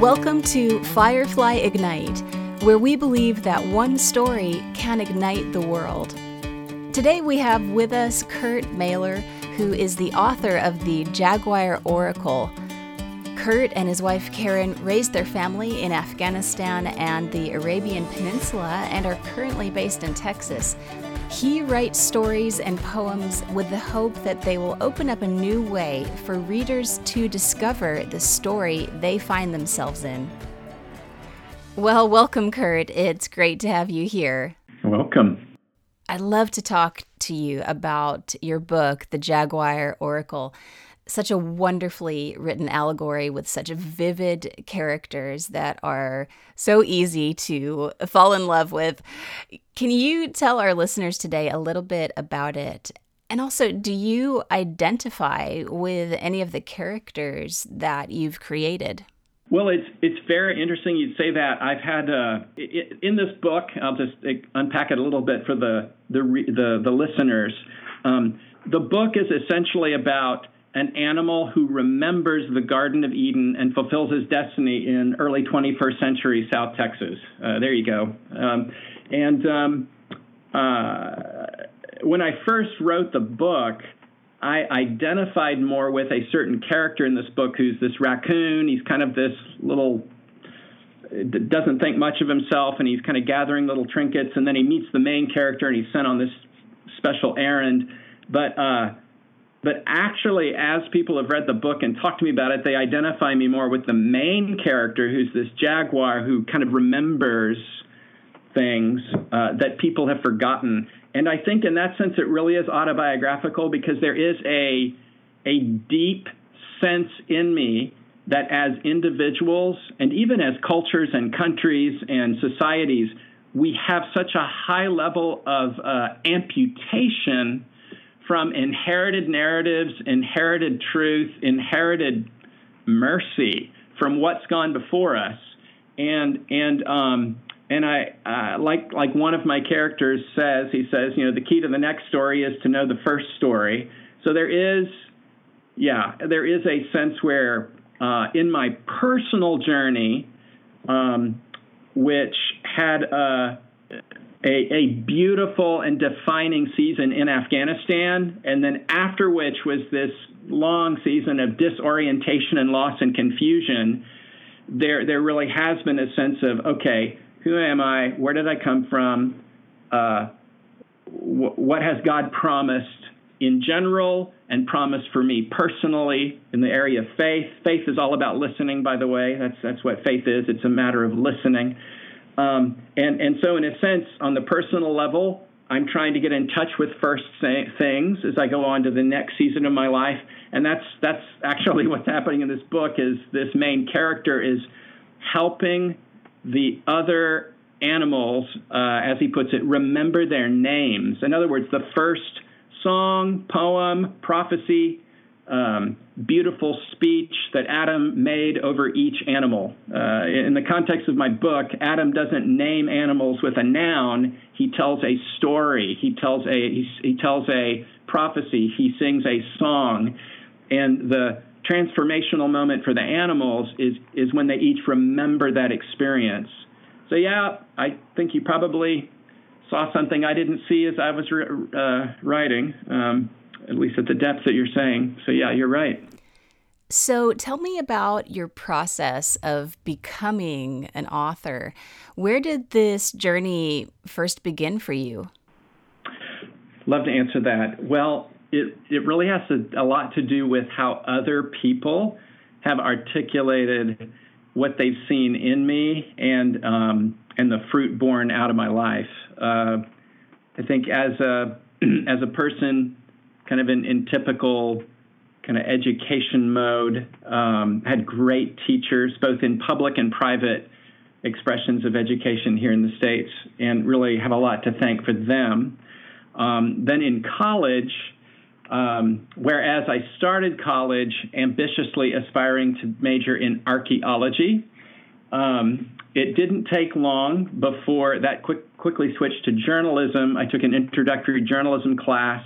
Welcome to Firefly Ignite, where we believe that one story can ignite the world. Today we have with us Kurt Mailer, who is the author of the Jaguar Oracle. Kurt and his wife Karen raised their family in Afghanistan and the Arabian Peninsula and are currently based in Texas. He writes stories and poems with the hope that they will open up a new way for readers to discover the story they find themselves in. Well, welcome, Kurt. It's great to have you here. Welcome. I'd love to talk to you about your book, The Jaguar Oracle such a wonderfully written allegory with such vivid characters that are so easy to fall in love with. Can you tell our listeners today a little bit about it? And also, do you identify with any of the characters that you've created? Well, it's it's very interesting you'd say that. I've had uh, in this book. I'll just unpack it a little bit for the the the, the listeners. Um, the book is essentially about an animal who remembers the Garden of Eden and fulfills his destiny in early 21st century South Texas. Uh, there you go. Um, and um, uh, when I first wrote the book, I identified more with a certain character in this book who's this raccoon. He's kind of this little doesn't think much of himself and he's kind of gathering little trinkets and then he meets the main character and he's sent on this special errand but uh, but actually, as people have read the book and talked to me about it, they identify me more with the main character, who's this jaguar who kind of remembers things uh, that people have forgotten. And I think in that sense, it really is autobiographical because there is a a deep sense in me that as individuals and even as cultures and countries and societies, we have such a high level of uh, amputation from inherited narratives, inherited truth, inherited mercy from what's gone before us. And and um, and I uh, like like one of my characters says, he says, you know, the key to the next story is to know the first story. So there is, yeah, there is a sense where uh, in my personal journey, um, which had a a, a, beautiful and defining season in Afghanistan, and then after which was this long season of disorientation and loss and confusion. There, there really has been a sense of okay, who am I? Where did I come from? Uh, wh- what has God promised in general and promised for me personally in the area of faith? Faith is all about listening, by the way. That's that's what faith is. It's a matter of listening. Um, and, and so, in a sense, on the personal level, I'm trying to get in touch with first things as I go on to the next season of my life. And that's, that's actually what's happening in this book is this main character is helping the other animals, uh, as he puts it, remember their names. In other words, the first song, poem, prophecy, um, beautiful speech that Adam made over each animal. Uh, in the context of my book, Adam doesn't name animals with a noun. He tells a story. He tells a he, he tells a prophecy. He sings a song, and the transformational moment for the animals is is when they each remember that experience. So yeah, I think you probably saw something I didn't see as I was uh, writing. Um, at least at the depth that you're saying. So, yeah, you're right. So, tell me about your process of becoming an author. Where did this journey first begin for you? Love to answer that. Well, it, it really has to, a lot to do with how other people have articulated what they've seen in me and um, and the fruit born out of my life. Uh, I think as a as a person kind of in, in typical kind of education mode. Um, had great teachers, both in public and private expressions of education here in the States, and really have a lot to thank for them. Um, then in college, um, whereas I started college ambitiously aspiring to major in archaeology, um, it didn't take long before that quick, quickly switched to journalism. I took an introductory journalism class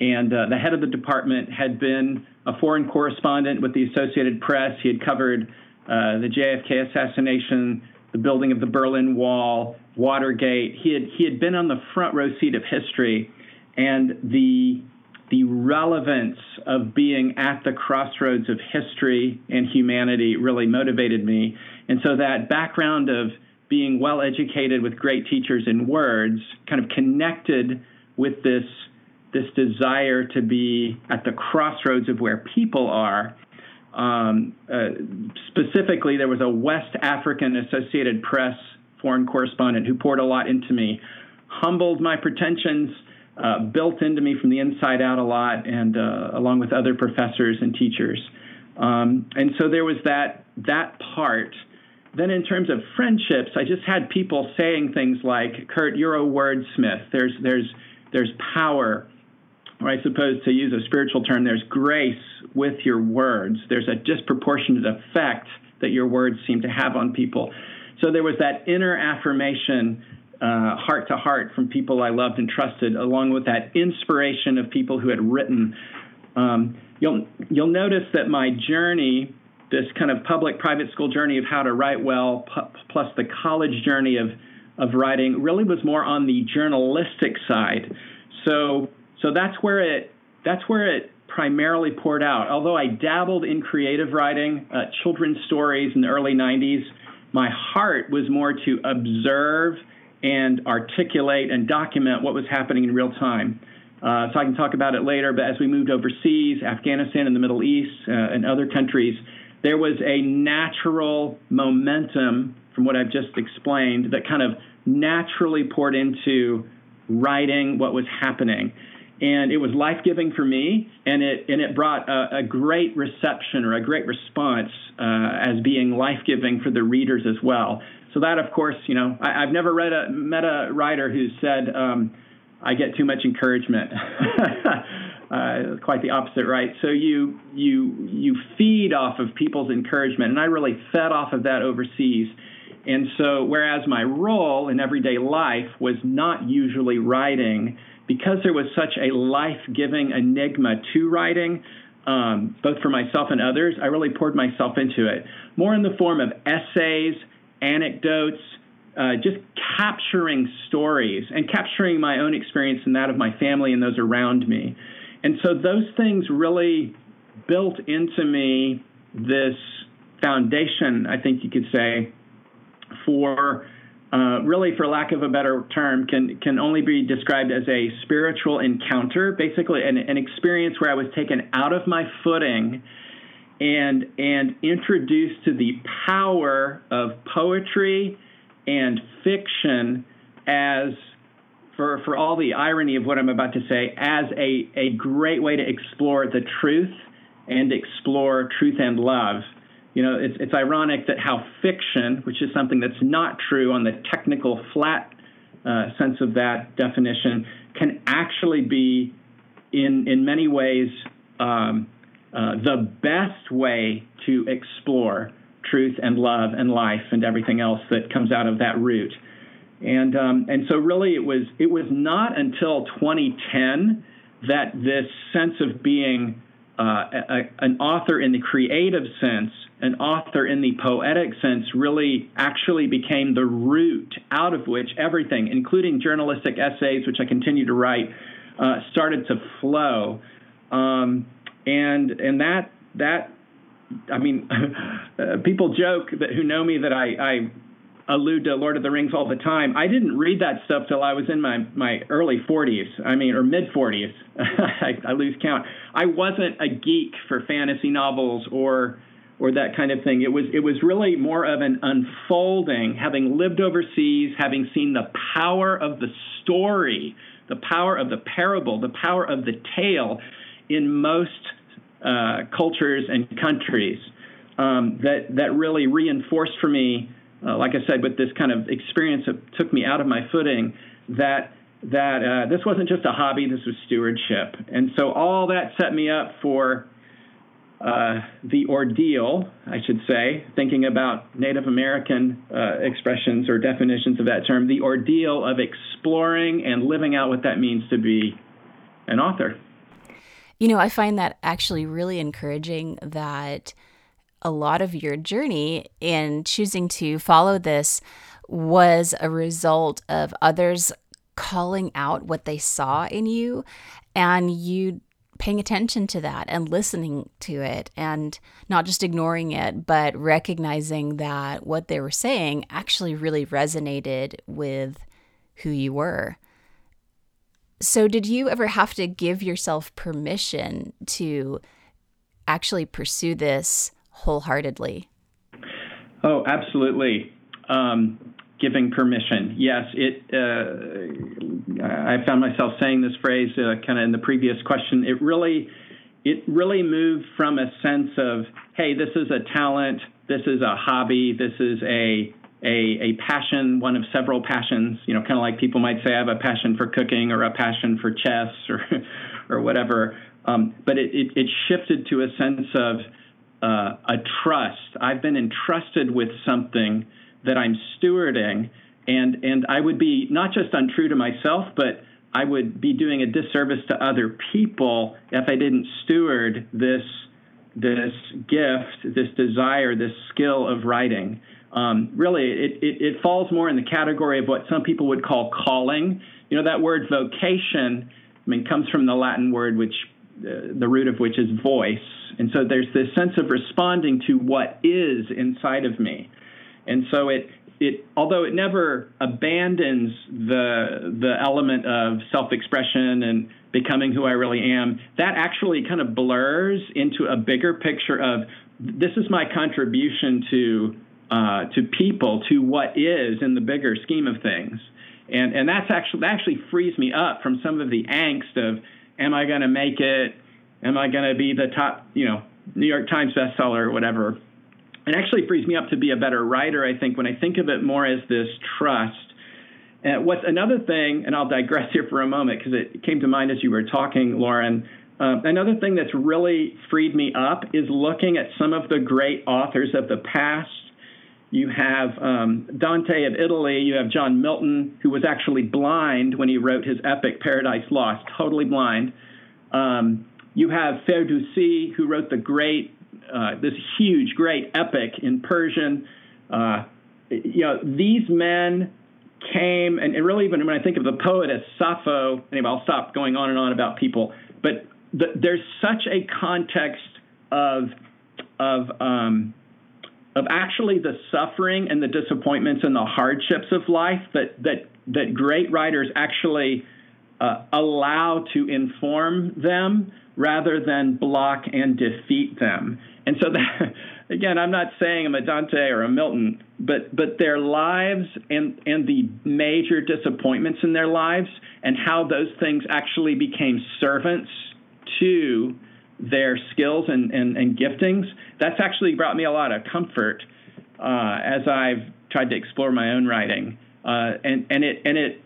and uh, the head of the department had been a foreign correspondent with the Associated Press. He had covered uh, the JFK assassination, the building of the Berlin Wall, Watergate. He had he had been on the front row seat of history, and the the relevance of being at the crossroads of history and humanity really motivated me. And so that background of being well educated with great teachers in words kind of connected with this this desire to be at the crossroads of where people are. Um, uh, specifically, there was a West African Associated Press foreign correspondent who poured a lot into me, humbled my pretensions, uh, built into me from the inside out a lot, and uh, along with other professors and teachers. Um, and so there was that that part. Then in terms of friendships, I just had people saying things like, "Kurt, you're a wordsmith. There's there's there's power." Or I suppose to use a spiritual term, there's grace with your words. There's a disproportionate effect that your words seem to have on people. So there was that inner affirmation uh, heart to heart from people I loved and trusted, along with that inspiration of people who had written. Um, you'll you'll notice that my journey, this kind of public private school journey of how to write well, p- plus the college journey of of writing, really was more on the journalistic side. So so that's where it that's where it primarily poured out. Although I dabbled in creative writing, uh, children's stories in the early '90s, my heart was more to observe and articulate and document what was happening in real time. Uh, so I can talk about it later, but as we moved overseas, Afghanistan and the Middle East uh, and other countries, there was a natural momentum from what I've just explained that kind of naturally poured into writing what was happening. And it was life giving for me, and it, and it brought a, a great reception or a great response uh, as being life giving for the readers as well. So that, of course, you know, I, have never read a met a writer who said um, I get too much encouragement. uh, quite the opposite, right? So you you you feed off of people's encouragement, and I really fed off of that overseas. And so, whereas my role in everyday life was not usually writing, because there was such a life-giving enigma to writing, um, both for myself and others, I really poured myself into it, more in the form of essays anecdotes, uh, just capturing stories and capturing my own experience and that of my family and those around me. And so those things really built into me this foundation, I think you could say, for uh, really, for lack of a better term, can can only be described as a spiritual encounter, basically an, an experience where I was taken out of my footing and and introduced to the power of poetry and fiction as for for all the irony of what I'm about to say as a a great way to explore the truth and explore truth and love. You know, it's it's ironic that how fiction, which is something that's not true on the technical flat uh, sense of that definition, can actually be in in many ways um, uh, the best way to explore truth and love and life and everything else that comes out of that root. And um, and so really it was it was not until 2010 that this sense of being uh, a, an author in the creative sense, an author in the poetic sense, really actually became the root out of which everything, including journalistic essays, which I continue to write, uh, started to flow. Um, and and that that I mean, uh, people joke that who know me that I, I allude to Lord of the Rings all the time. I didn't read that stuff till I was in my my early 40s. I mean, or mid 40s. I, I lose count. I wasn't a geek for fantasy novels or or that kind of thing. It was it was really more of an unfolding, having lived overseas, having seen the power of the story, the power of the parable, the power of the tale in most uh, cultures and countries um, that that really reinforced for me, uh, like I said, with this kind of experience that took me out of my footing, that that uh, this wasn't just a hobby, this was stewardship, and so all that set me up for. Uh, the ordeal, I should say, thinking about Native American uh, expressions or definitions of that term, the ordeal of exploring and living out what that means to be an author. You know, I find that actually really encouraging that a lot of your journey in choosing to follow this was a result of others calling out what they saw in you and you paying attention to that and listening to it and not just ignoring it, but recognizing that what they were saying actually really resonated with who you were. So, did you ever have to give yourself permission to actually pursue this wholeheartedly? Oh, absolutely. Um, giving permission. Yes, it. Uh, I found myself saying this phrase uh, kind of in the previous question. It really, it really moved from a sense of, hey, this is a talent, this is a hobby, this is a a, a passion, one of several passions. You know, kind of like people might say, I have a passion for cooking or a passion for chess or or whatever. Um, but it, it, it shifted to a sense of uh, a trust. I've been entrusted with something that I'm stewarding, and and I would be not just untrue to myself, but I would be doing a disservice to other people if I didn't steward this this gift, this desire, this skill of writing. Um, really, it, it, it falls more in the category of what some people would call calling. You know, that word vocation, I mean, comes from the Latin word which uh, the root of which is voice. And so there's this sense of responding to what is inside of me. And so it it although it never abandons the the element of self-expression and becoming who I really am, that actually kind of blurs into a bigger picture of this is my contribution to uh, to people, to what is in the bigger scheme of things. And and that's actually that actually frees me up from some of the angst of am I going to make it? Am I going to be the top, you know, New York Times bestseller or whatever? It actually frees me up to be a better writer, I think, when I think of it more as this trust. And what's another thing, and I'll digress here for a moment because it came to mind as you were talking, Lauren. Uh, another thing that's really freed me up is looking at some of the great authors of the past. You have um, Dante of Italy, you have John Milton, who was actually blind when he wrote his epic Paradise Lost, totally blind. Um, you have Ferdowsi, who wrote the great uh, this huge, great epic in Persian. Uh, you know, these men came, and, and, really even when I think of the poet as Sappho, anyway, I'll stop going on and on about people, but the, there's such a context of of um, of actually the suffering and the disappointments and the hardships of life that that that great writers actually uh, allow to inform them rather than block and defeat them. And so that, again, I'm not saying I'm a Dante or a Milton, but but their lives and and the major disappointments in their lives and how those things actually became servants to their skills and, and, and giftings, that's actually brought me a lot of comfort uh, as I've tried to explore my own writing. Uh, and, and it and it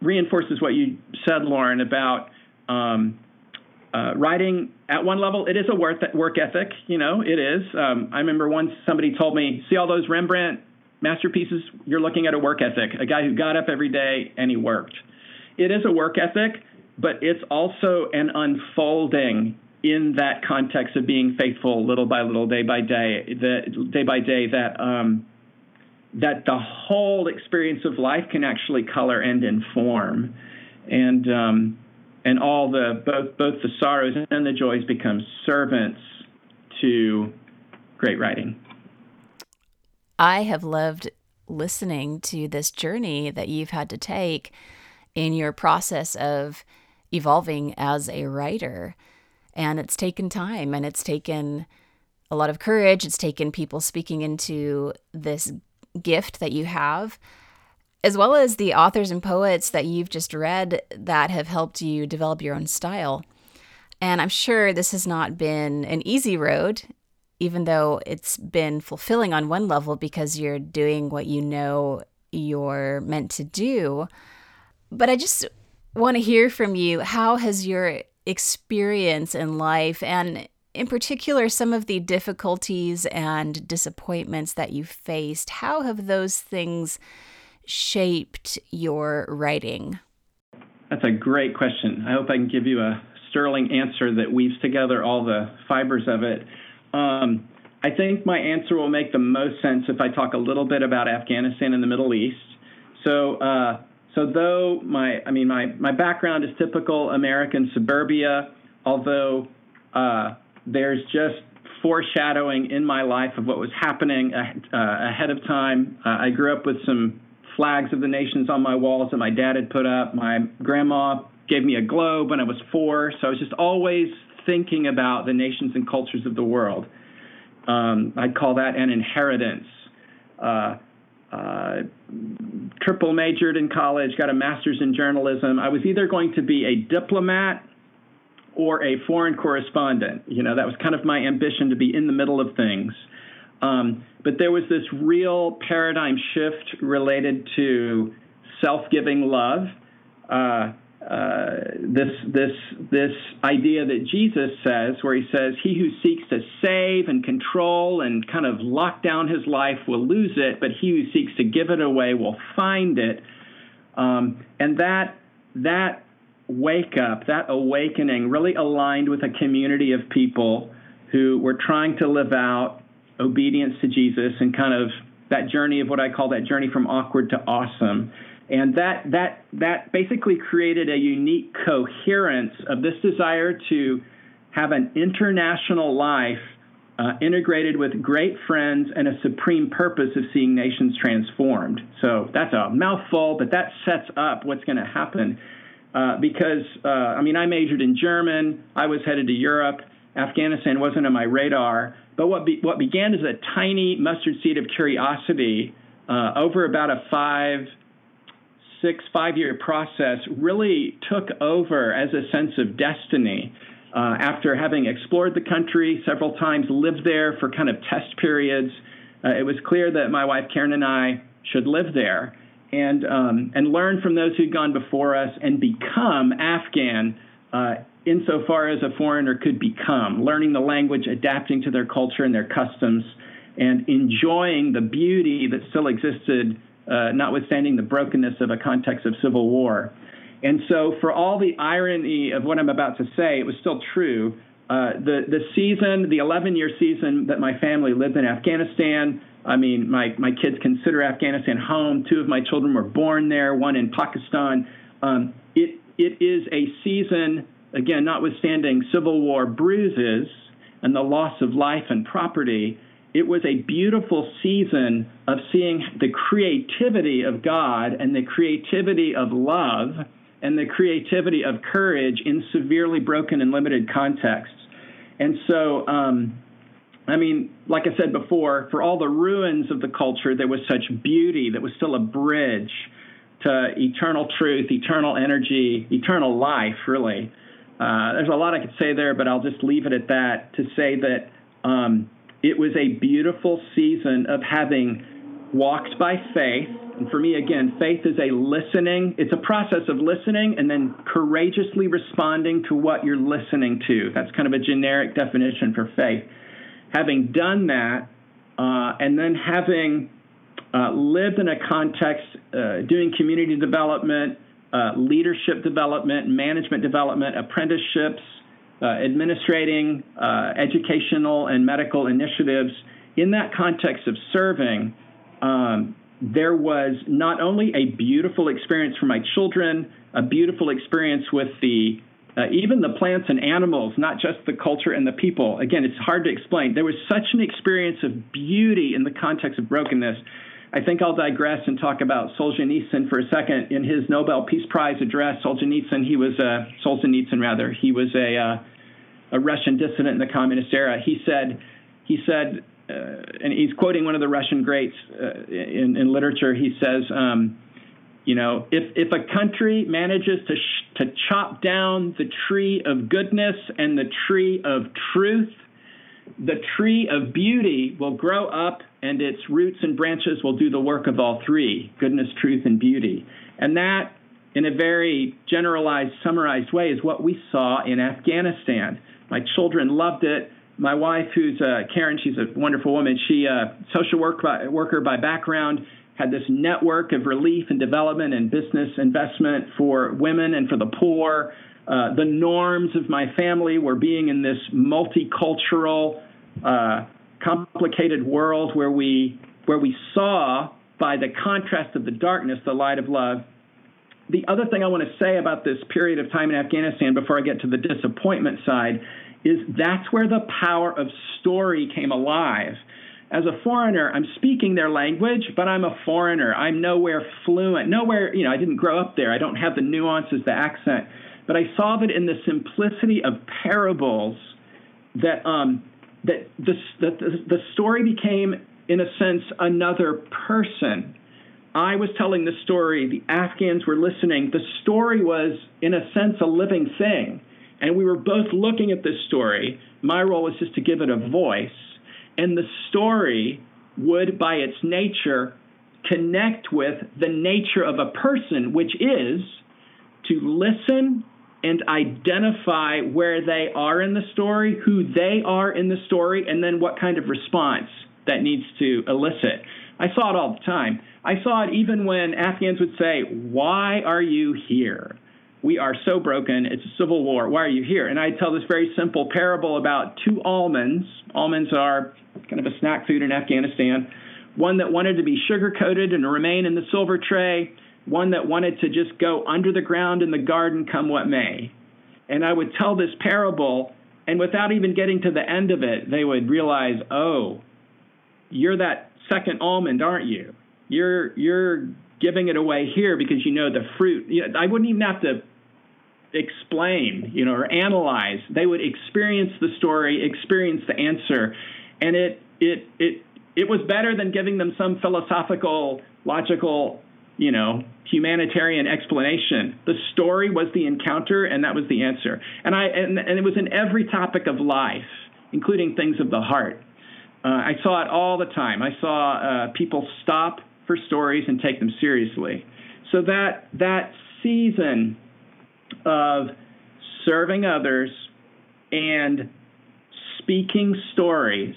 reinforces what you said, Lauren, about um, uh, writing at one level, it is a work, work ethic. You know, it is. Um, I remember once somebody told me, "See all those Rembrandt masterpieces? You're looking at a work ethic. A guy who got up every day and he worked. It is a work ethic, but it's also an unfolding in that context of being faithful, little by little, day by day, the, day by day. That um, that the whole experience of life can actually color and inform, and um, and all the both both the sorrows and the joys become servants to great writing. I have loved listening to this journey that you've had to take in your process of evolving as a writer. And it's taken time and it's taken a lot of courage. It's taken people speaking into this gift that you have as well as the authors and poets that you've just read that have helped you develop your own style. And I'm sure this has not been an easy road, even though it's been fulfilling on one level because you're doing what you know you're meant to do. But I just want to hear from you how has your experience in life and in particular some of the difficulties and disappointments that you faced how have those things shaped your writing? That's a great question. I hope I can give you a sterling answer that weaves together all the fibers of it. Um, I think my answer will make the most sense if I talk a little bit about Afghanistan and the Middle East. So, uh, so though my, I mean, my, my background is typical American suburbia, although uh, there's just foreshadowing in my life of what was happening uh, ahead of time. Uh, I grew up with some flags of the nations on my walls that my dad had put up. My grandma gave me a globe when I was four, so I was just always thinking about the nations and cultures of the world. Um, I'd call that an inheritance. Uh, uh, triple majored in college, got a master's in journalism. I was either going to be a diplomat or a foreign correspondent. You know, that was kind of my ambition to be in the middle of things. Um, but there was this real paradigm shift related to self giving love. Uh, uh, this this this idea that Jesus says, where he says, "He who seeks to save and control and kind of lock down his life will lose it, but he who seeks to give it away will find it." Um, and that that wake up, that awakening, really aligned with a community of people who were trying to live out obedience to Jesus and kind of that journey of what I call that journey from awkward to awesome and that that that basically created a unique coherence of this desire to have an international life uh, integrated with great friends and a supreme purpose of seeing nations transformed. So that's a mouthful, but that sets up what's going to happen. Uh, because uh, I mean, I majored in German. I was headed to Europe. Afghanistan wasn't on my radar. But what be, what began as a tiny mustard seed of curiosity uh, over about a five six, five year process really took over as a sense of destiny. Uh, after having explored the country several times, lived there for kind of test periods, uh, it was clear that my wife Karen and I should live there and um, and learn from those who'd gone before us and become Afghan. Insofar as a foreigner could become, learning the language, adapting to their culture and their customs, and enjoying the beauty that still existed uh, notwithstanding the brokenness of a context of civil war. And so, for all the irony of what I'm about to say, it was still true. Uh, the the season, the 11 year season that my family lived in Afghanistan. I mean, my my kids consider Afghanistan home. Two of my children were born there. One in Pakistan. Um, it it is a season again, notwithstanding civil war bruises and the loss of life and property it was a beautiful season of seeing the creativity of God and the creativity of love and the creativity of courage in severely broken and limited contexts. And so, um, I mean, like I said before, for all the ruins of the culture, there was such beauty that was still a bridge to eternal truth, eternal energy, eternal life, really. Uh, there's a lot I could say there, but I'll just leave it at that to say that um, it was a beautiful season of having walked by faith. And for me, again, faith is a listening, it's a process of listening and then courageously responding to what you're listening to. That's kind of a generic definition for faith. Having done that, uh, and then having uh, lived in a context uh, doing community development, uh, leadership development, management development, apprenticeships, uh, administrating uh, educational and medical initiatives. In that context of serving, um, there was not only a beautiful experience for my children, a beautiful experience with the uh, even the plants and animals, not just the culture and the people. Again, it's hard to explain. There was such an experience of beauty in the context of brokenness. I think I'll digress and talk about Solzhenitsyn for a second. In his Nobel Peace Prize address, Solzhenitsyn, he was a Solzhenitsyn rather, he was a uh, a Russian dissident in the communist era. He said, he said, uh, and he's quoting one of the Russian greats uh, in, in literature. He says, um, you know, if if a country manages to sh- to chop down the tree of goodness and the tree of truth, the tree of beauty will grow up, and its roots and branches will do the work of all three: goodness, truth, and beauty. And that, in a very generalized, summarized way, is what we saw in Afghanistan. My children loved it. My wife, who's uh, Karen, she's a wonderful woman. She uh, social work by, worker by background, had this network of relief and development and business investment for women and for the poor. Uh, the norms of my family were being in this multicultural, uh, complicated world where we where we saw by the contrast of the darkness the light of love. The other thing I want to say about this period of time in Afghanistan before I get to the disappointment side is that's where the power of story came alive. As a foreigner, I'm speaking their language, but I'm a foreigner. I'm nowhere fluent. Nowhere, you know, I didn't grow up there. I don't have the nuances, the accent. But I saw that in the simplicity of parables that um, that the, the, the story became, in a sense, another person. I was telling the story, the Afghans were listening. The story was, in a sense, a living thing. And we were both looking at this story. My role was just to give it a voice. And the story would, by its nature, connect with the nature of a person, which is to listen and identify where they are in the story, who they are in the story, and then what kind of response that needs to elicit. I saw it all the time. I saw it even when Afghans would say, Why are you here? We are so broken. It's a civil war. Why are you here? And I tell this very simple parable about two almonds. Almonds are kind of a snack food in Afghanistan. One that wanted to be sugar coated and remain in the silver tray, one that wanted to just go under the ground in the garden, come what may. And I would tell this parable, and without even getting to the end of it, they would realize, oh, you're that second almond, aren't you? You're you're giving it away here because you know the fruit. You know, I wouldn't even have to explain, you know, or analyze. They would experience the story, experience the answer, and it it it it was better than giving them some philosophical, logical you know, humanitarian explanation. The story was the encounter, and that was the answer. And I and, and it was in every topic of life, including things of the heart. Uh, I saw it all the time. I saw uh, people stop for stories and take them seriously. So that that season of serving others and speaking stories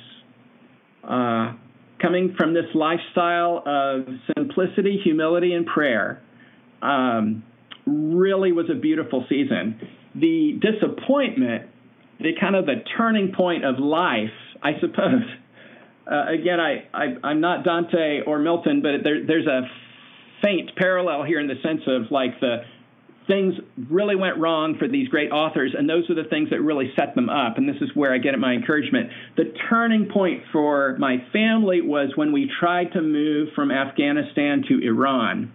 uh, coming from this lifestyle of simplicity, humility, and prayer, um, really was a beautiful season. The disappointment, the kind of the turning point of life, I suppose. Uh, again, I, I am not Dante or Milton, but there, there's a faint parallel here in the sense of like the things really went wrong for these great authors, and those are the things that really set them up. And this is where I get at my encouragement. The turning point for my family was when we tried to move from Afghanistan to Iran.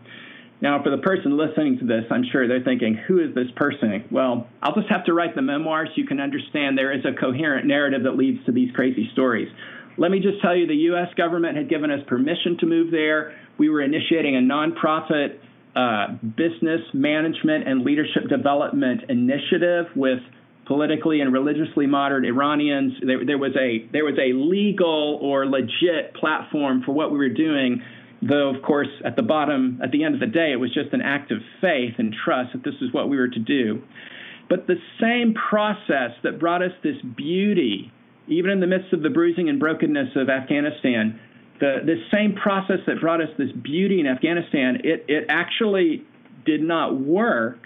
Now, for the person listening to this, I'm sure they're thinking, who is this person? Well, I'll just have to write the memoir so you can understand there is a coherent narrative that leads to these crazy stories. Let me just tell you the U.S. government had given us permission to move there. We were initiating a nonprofit uh, business management and leadership development initiative with politically and religiously moderate Iranians. There, there, was a there was a legal or legit platform for what we were doing. Though, of course, at the bottom, at the end of the day, it was just an act of faith and trust that this is what we were to do. But the same process that brought us this beauty, even in the midst of the bruising and brokenness of Afghanistan, the this same process that brought us this beauty in Afghanistan, it it actually did not work.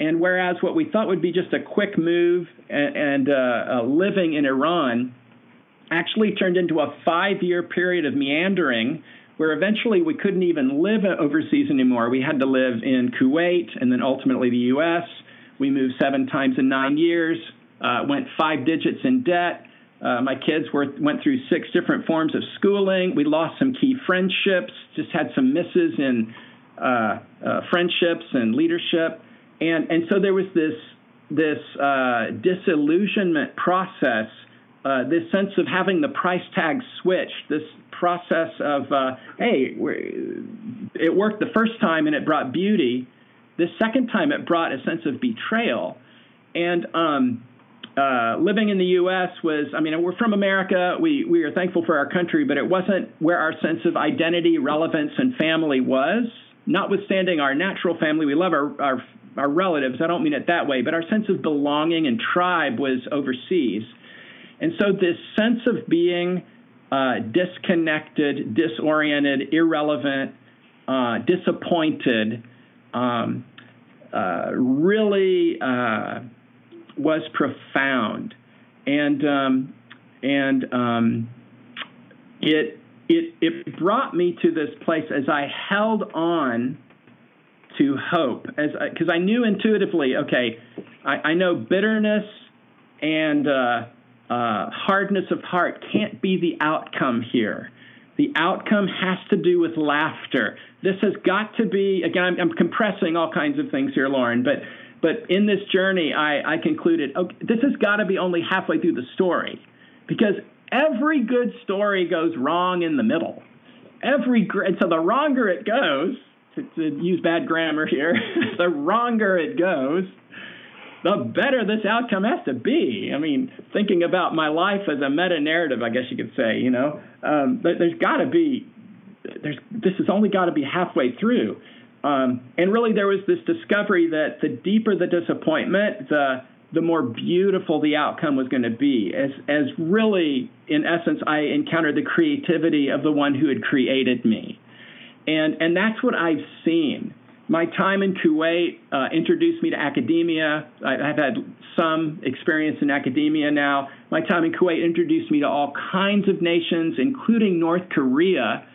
And whereas what we thought would be just a quick move and, and uh, uh, living in Iran actually turned into a five-year period of meandering, where eventually we couldn't even live overseas anymore. We had to live in Kuwait and then ultimately the U.S. We moved seven times in nine years, uh, went five digits in debt, uh, my kids were, went through six different forms of schooling. We lost some key friendships, just had some misses in uh, uh, friendships and leadership. And, and so there was this, this uh, disillusionment process, uh, this sense of having the price tag switched, this process of, uh, hey, it worked the first time and it brought beauty. This second time it brought a sense of betrayal. And um, uh, living in the U.S. was, I mean, we're from America. We, we are thankful for our country, but it wasn't where our sense of identity, relevance, and family was. Notwithstanding our natural family, we love our, our, our relatives. I don't mean it that way, but our sense of belonging and tribe was overseas. And so this sense of being uh, disconnected, disoriented, irrelevant, uh, disappointed, um, uh, really was profound, and um, and um, it it it brought me to this place as I held on to hope, as because I, I, knew intuitively, okay, I, I know bitterness and uh, uh, hardness of heart can't be the outcome here. The outcome has to do with laughter. This has got to be again. I'm, I'm compressing all kinds of things here, Lauren, but but in this journey, I, I concluded, okay, this has got to be only halfway through the story, because every good story goes wrong in the middle. Every so the longer it goes, to, to use bad grammar here, the wronger it goes, the better this outcome has to be. I mean, thinking about my life as a meta narrative, I guess you could say, you know, um, there's got to be, there's this has only got to be halfway through. Um, and really, there was this discovery that the deeper the disappointment, the the more beautiful the outcome was going to be. As as really, in essence, I encountered the creativity of the one who had created me, and and that's what I've seen. My time in Kuwait uh, introduced me to academia. I, have had some experience in academia now. My time in Kuwait introduced me to all kinds of nations, including North Korea.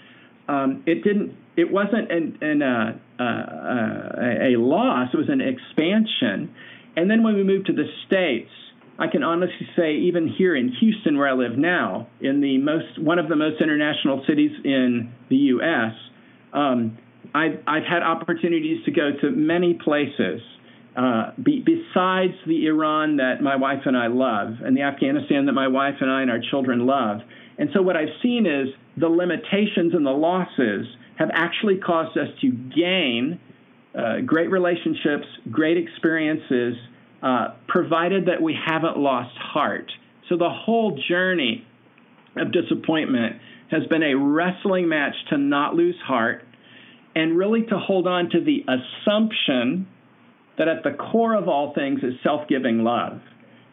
Um, it didn't. It wasn't an, an, uh, a, a loss. It was an expansion. And then when we moved to the states, I can honestly say, even here in Houston, where I live now, in the most one of the most international cities in the U.S., um, I've, I've had opportunities to go to many places uh, be, besides the Iran that my wife and I love, and the Afghanistan that my wife and I and our children love. And so what I've seen is the limitations and the losses have actually caused us to gain uh, great relationships, great experiences, uh, provided that we haven't lost heart. So the whole journey of disappointment has been a wrestling match to not lose heart and really to hold on to the assumption that at the core of all things is self giving love.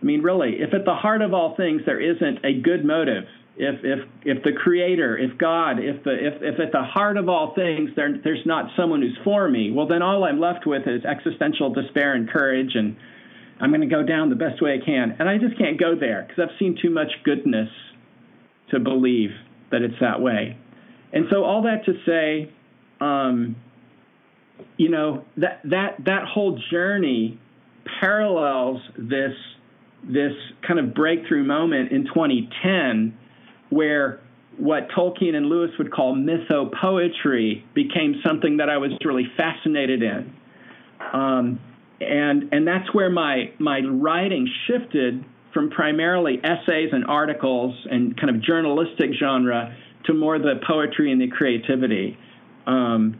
I mean, really, if at the heart of all things there isn't a good motive, if if if the creator if god if the if, if at the heart of all things there, there's not someone who's for me well then all i'm left with is existential despair and courage and i'm going to go down the best way i can. And i just can't go there because i've seen too much goodness to believe that it's that way. And so all that to say um, you know that that that whole journey parallels this this kind of breakthrough moment in 2010 where what Tolkien and Lewis would call mythopoetry became something that I was really fascinated in. Um, and and that's where my my writing shifted from primarily essays and articles and kind of journalistic genre to more the poetry and the creativity. Um,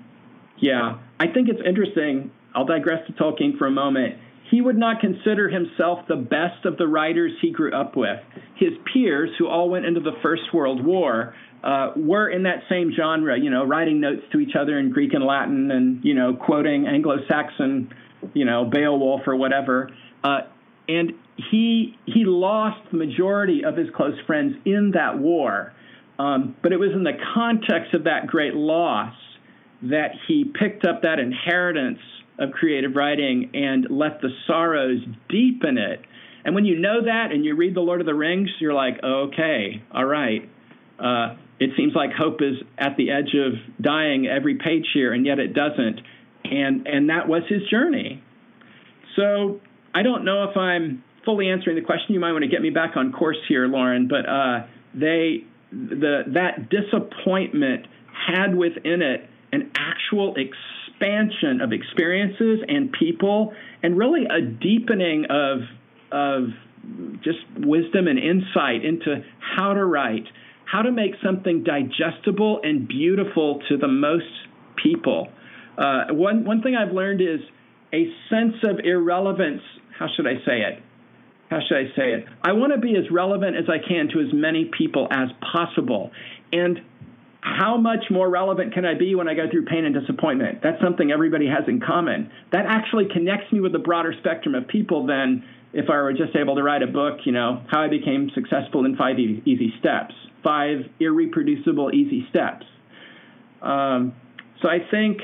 yeah, I think it's interesting. I'll digress to Tolkien for a moment he would not consider himself the best of the writers he grew up with. His peers, who all went into the First World War, uh, were in that same genre, you know, writing notes to each other in Greek and Latin and, you know, quoting Anglo Saxon, you know, Beowulf or whatever. Uh, and he, he lost the majority of his close friends in that war. Um, but it was in the context of that great loss that he picked up that inheritance of creative writing and let the sorrows deepen it. And when you know that and you read The Lord of the Rings, you're like, okay, all right. Uh, it seems like hope is at the edge of dying every page here, and yet it doesn't. And and that was his journey. So I don't know if I'm fully answering the question. You might want to get me back on course here, Lauren. But uh, they the that disappointment had within it an actual experience expansion of experiences and people, and really a deepening of of just wisdom and insight into how to write, how to make something digestible and beautiful to the most people. Uh, one one thing I've learned is a sense of irrelevance. How should I say it? How should I say it? I want to be as relevant as I can to as many people as possible. And how much more relevant can I be when I go through pain and disappointment? That's something everybody has in common. That actually connects me with a broader spectrum of people than if I were just able to write a book, you know, how I became successful in five e- easy steps, five irreproducible easy steps. Um, so I think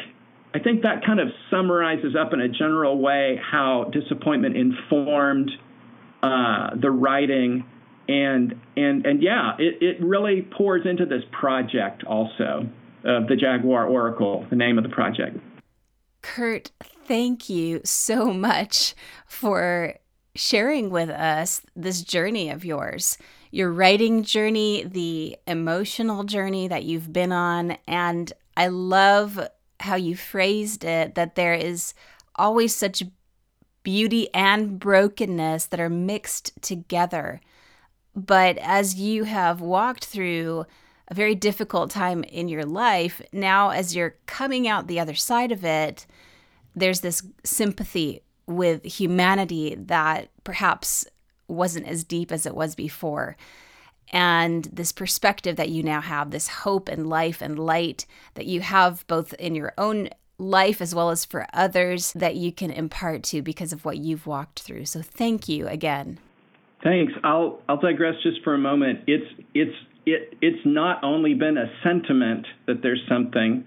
I think that kind of summarizes up in a general way how disappointment informed uh, the writing and and and yeah, it, it really pours into this project also of the Jaguar Oracle, the name of the project. Kurt, thank you so much for sharing with us this journey of yours, your writing journey, the emotional journey that you've been on. And I love how you phrased it that there is always such beauty and brokenness that are mixed together. But as you have walked through a very difficult time in your life, now as you're coming out the other side of it, there's this sympathy with humanity that perhaps wasn't as deep as it was before. And this perspective that you now have, this hope and life and light that you have both in your own life as well as for others that you can impart to because of what you've walked through. So thank you again. Thanks. I'll I'll digress just for a moment. It's it's it it's not only been a sentiment that there's something,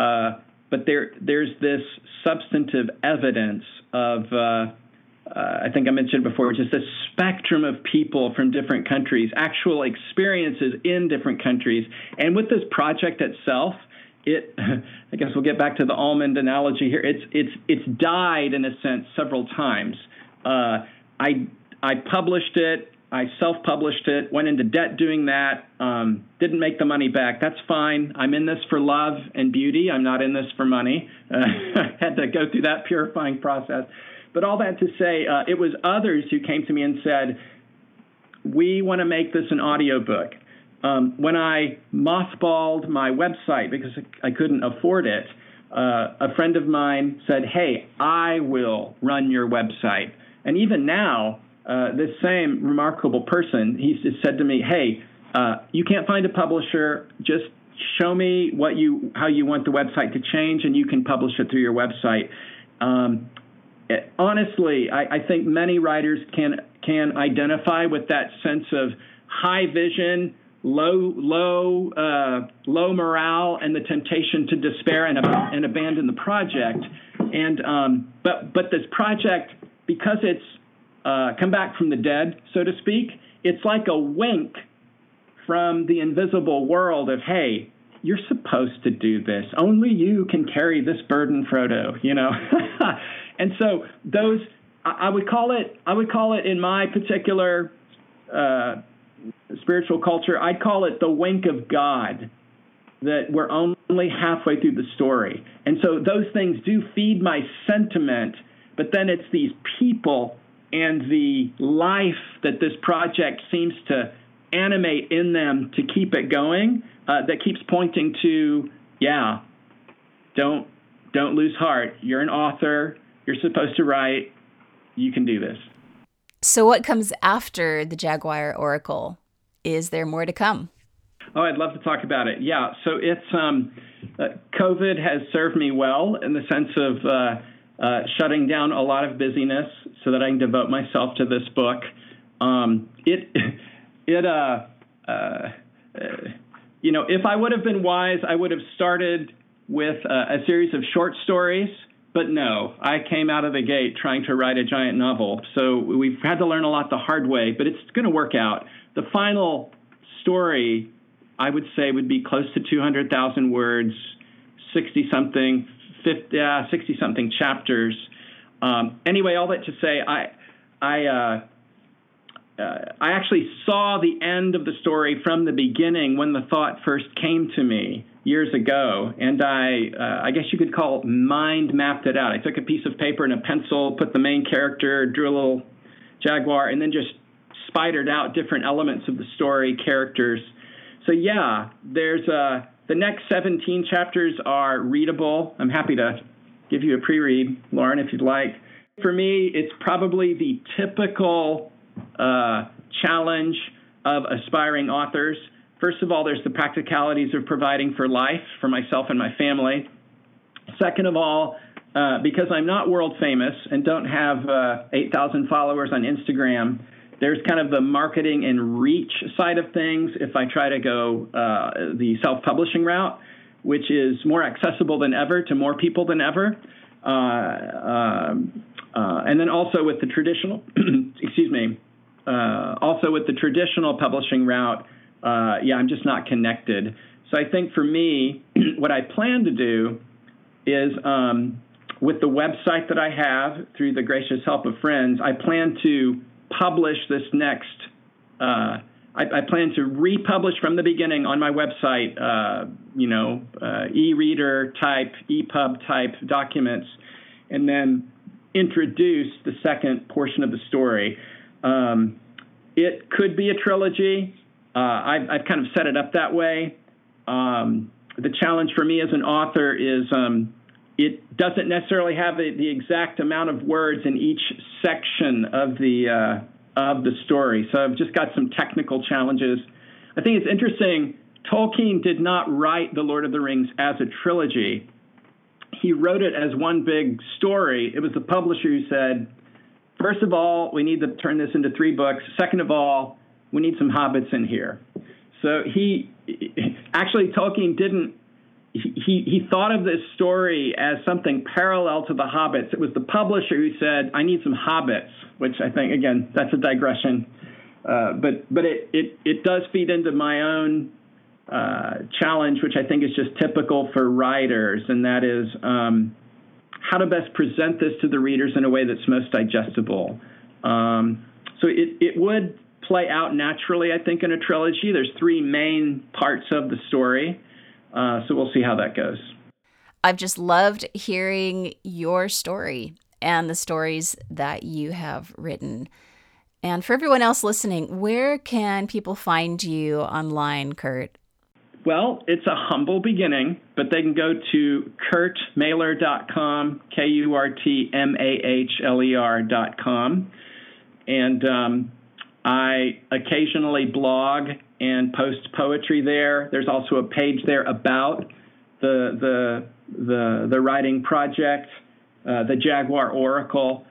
uh, but there there's this substantive evidence of. Uh, uh, I think I mentioned before, just a spectrum of people from different countries, actual experiences in different countries. And with this project itself, it I guess we'll get back to the almond analogy here. It's it's it's died in a sense several times. Uh, I I published it. I self-published it. Went into debt doing that. Um, didn't make the money back. That's fine. I'm in this for love and beauty. I'm not in this for money. Uh, had to go through that purifying process. But all that to say, uh, it was others who came to me and said, "We want to make this an audiobook." Um, when I mothballed my website because I couldn't afford it, uh, a friend of mine said, Hey, I will run your website. And even now, uh, this same remarkable person, he said to me, Hey, uh, you can't find a publisher. Just show me what you how you want the website to change, and you can publish it through your website. Um, it, honestly, I, I think many writers can can identify with that sense of high vision low low uh, low morale and the temptation to despair and, ab- and abandon the project. And um, but but this project because it's uh, come back from the dead, so to speak, it's like a wink from the invisible world of hey. You're supposed to do this. Only you can carry this burden, Frodo. You know, and so those I would call it. I would call it in my particular uh, spiritual culture, I'd call it the wink of God that we're only halfway through the story. And so those things do feed my sentiment, but then it's these people and the life that this project seems to animate in them to keep it going uh, that keeps pointing to, yeah, don't don't lose heart. You're an author. You're supposed to write. You can do this. So, what comes after the Jaguar Oracle? Is there more to come? Oh, I'd love to talk about it. Yeah, so it's um, uh, COVID has served me well in the sense of uh, uh, shutting down a lot of busyness so that I can devote myself to this book. Um, it it uh, uh you know if I would have been wise, I would have started with a series of short stories but no, I came out of the gate trying to write a giant novel. So we've had to learn a lot the hard way, but it's going to work out. The final story, I would say, would be close to 200,000 words, 60 something, 50, uh, 60 something chapters. Um, anyway, all that to say, I, I, uh, uh, I actually saw the end of the story from the beginning when the thought first came to me years ago, and I, uh, I guess you could call it mind mapped it out. I took a piece of paper and a pencil, put the main character, drew a little jaguar, and then just spidered out different elements of the story, characters. So yeah, there's uh, the next 17 chapters are readable. I'm happy to give you a pre-read, Lauren, if you'd like. For me, it's probably the typical uh, challenge of aspiring authors First of all, there's the practicalities of providing for life for myself and my family. Second of all, uh, because I'm not world famous and don't have uh, 8,000 followers on Instagram, there's kind of the marketing and reach side of things if I try to go uh, the self publishing route, which is more accessible than ever to more people than ever. Uh, um, uh, and then also with the traditional, excuse me, uh, also with the traditional publishing route, uh, yeah, I'm just not connected. So I think for me, what I plan to do is um, with the website that I have through the gracious help of friends, I plan to publish this next. Uh, I, I, plan to republish from the beginning on my website, uh, you know, uh, e-reader type, EPUB type documents, and then introduce the second portion of the story. Um, it could be a trilogy. Uh, I've, I've, kind of set it up that way. Um, the challenge for me as an author is um, it doesn't necessarily have the, the, exact amount of words in each section of the uh, of the story. So I've just got some technical challenges. I think it's interesting. Tolkien did not write The Lord of the Rings as a trilogy. He wrote it as one big story. It was the publisher who said, first of all, we need to turn this into three books. Second of all, we need some hobbits in here. So he actually Tolkien didn't he, he thought of this story as something parallel to the hobbits. It was the publisher who said, I need some hobbits, which I think, again, that's a digression. Uh, but but it, it, it does feed into my own uh, challenge, which I think is just typical for writers, and that is um, how to best present this to the readers in a way that's most digestible. Um, so it, it would play out naturally, I think, in a trilogy. There's three main parts of the story. Uh, so we'll see how that goes. I've just loved hearing your story and the stories that you have written. And for everyone else listening, where can people find you online, Kurt? Well, it's a humble beginning, but they can go to kurtmahler.com, K U R T M A H L E R.com. And um, I occasionally blog and post poetry there. There's also a page there about the the the, the writing project, uh, the Jaguar Oracle,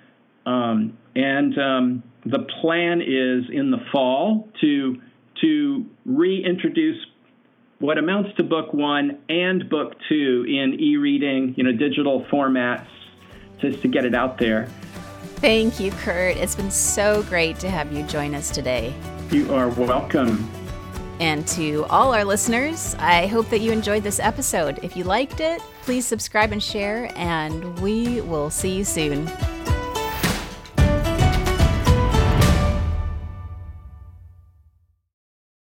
um, and um, the plan is in the fall to to reintroduce what amounts to book one and book two in e-reading, you know, digital formats, just to get it out there. Thank you, Kurt. It's been so great to have you join us today. You are welcome. And to all our listeners, I hope that you enjoyed this episode. If you liked it, please subscribe and share, and we will see you soon.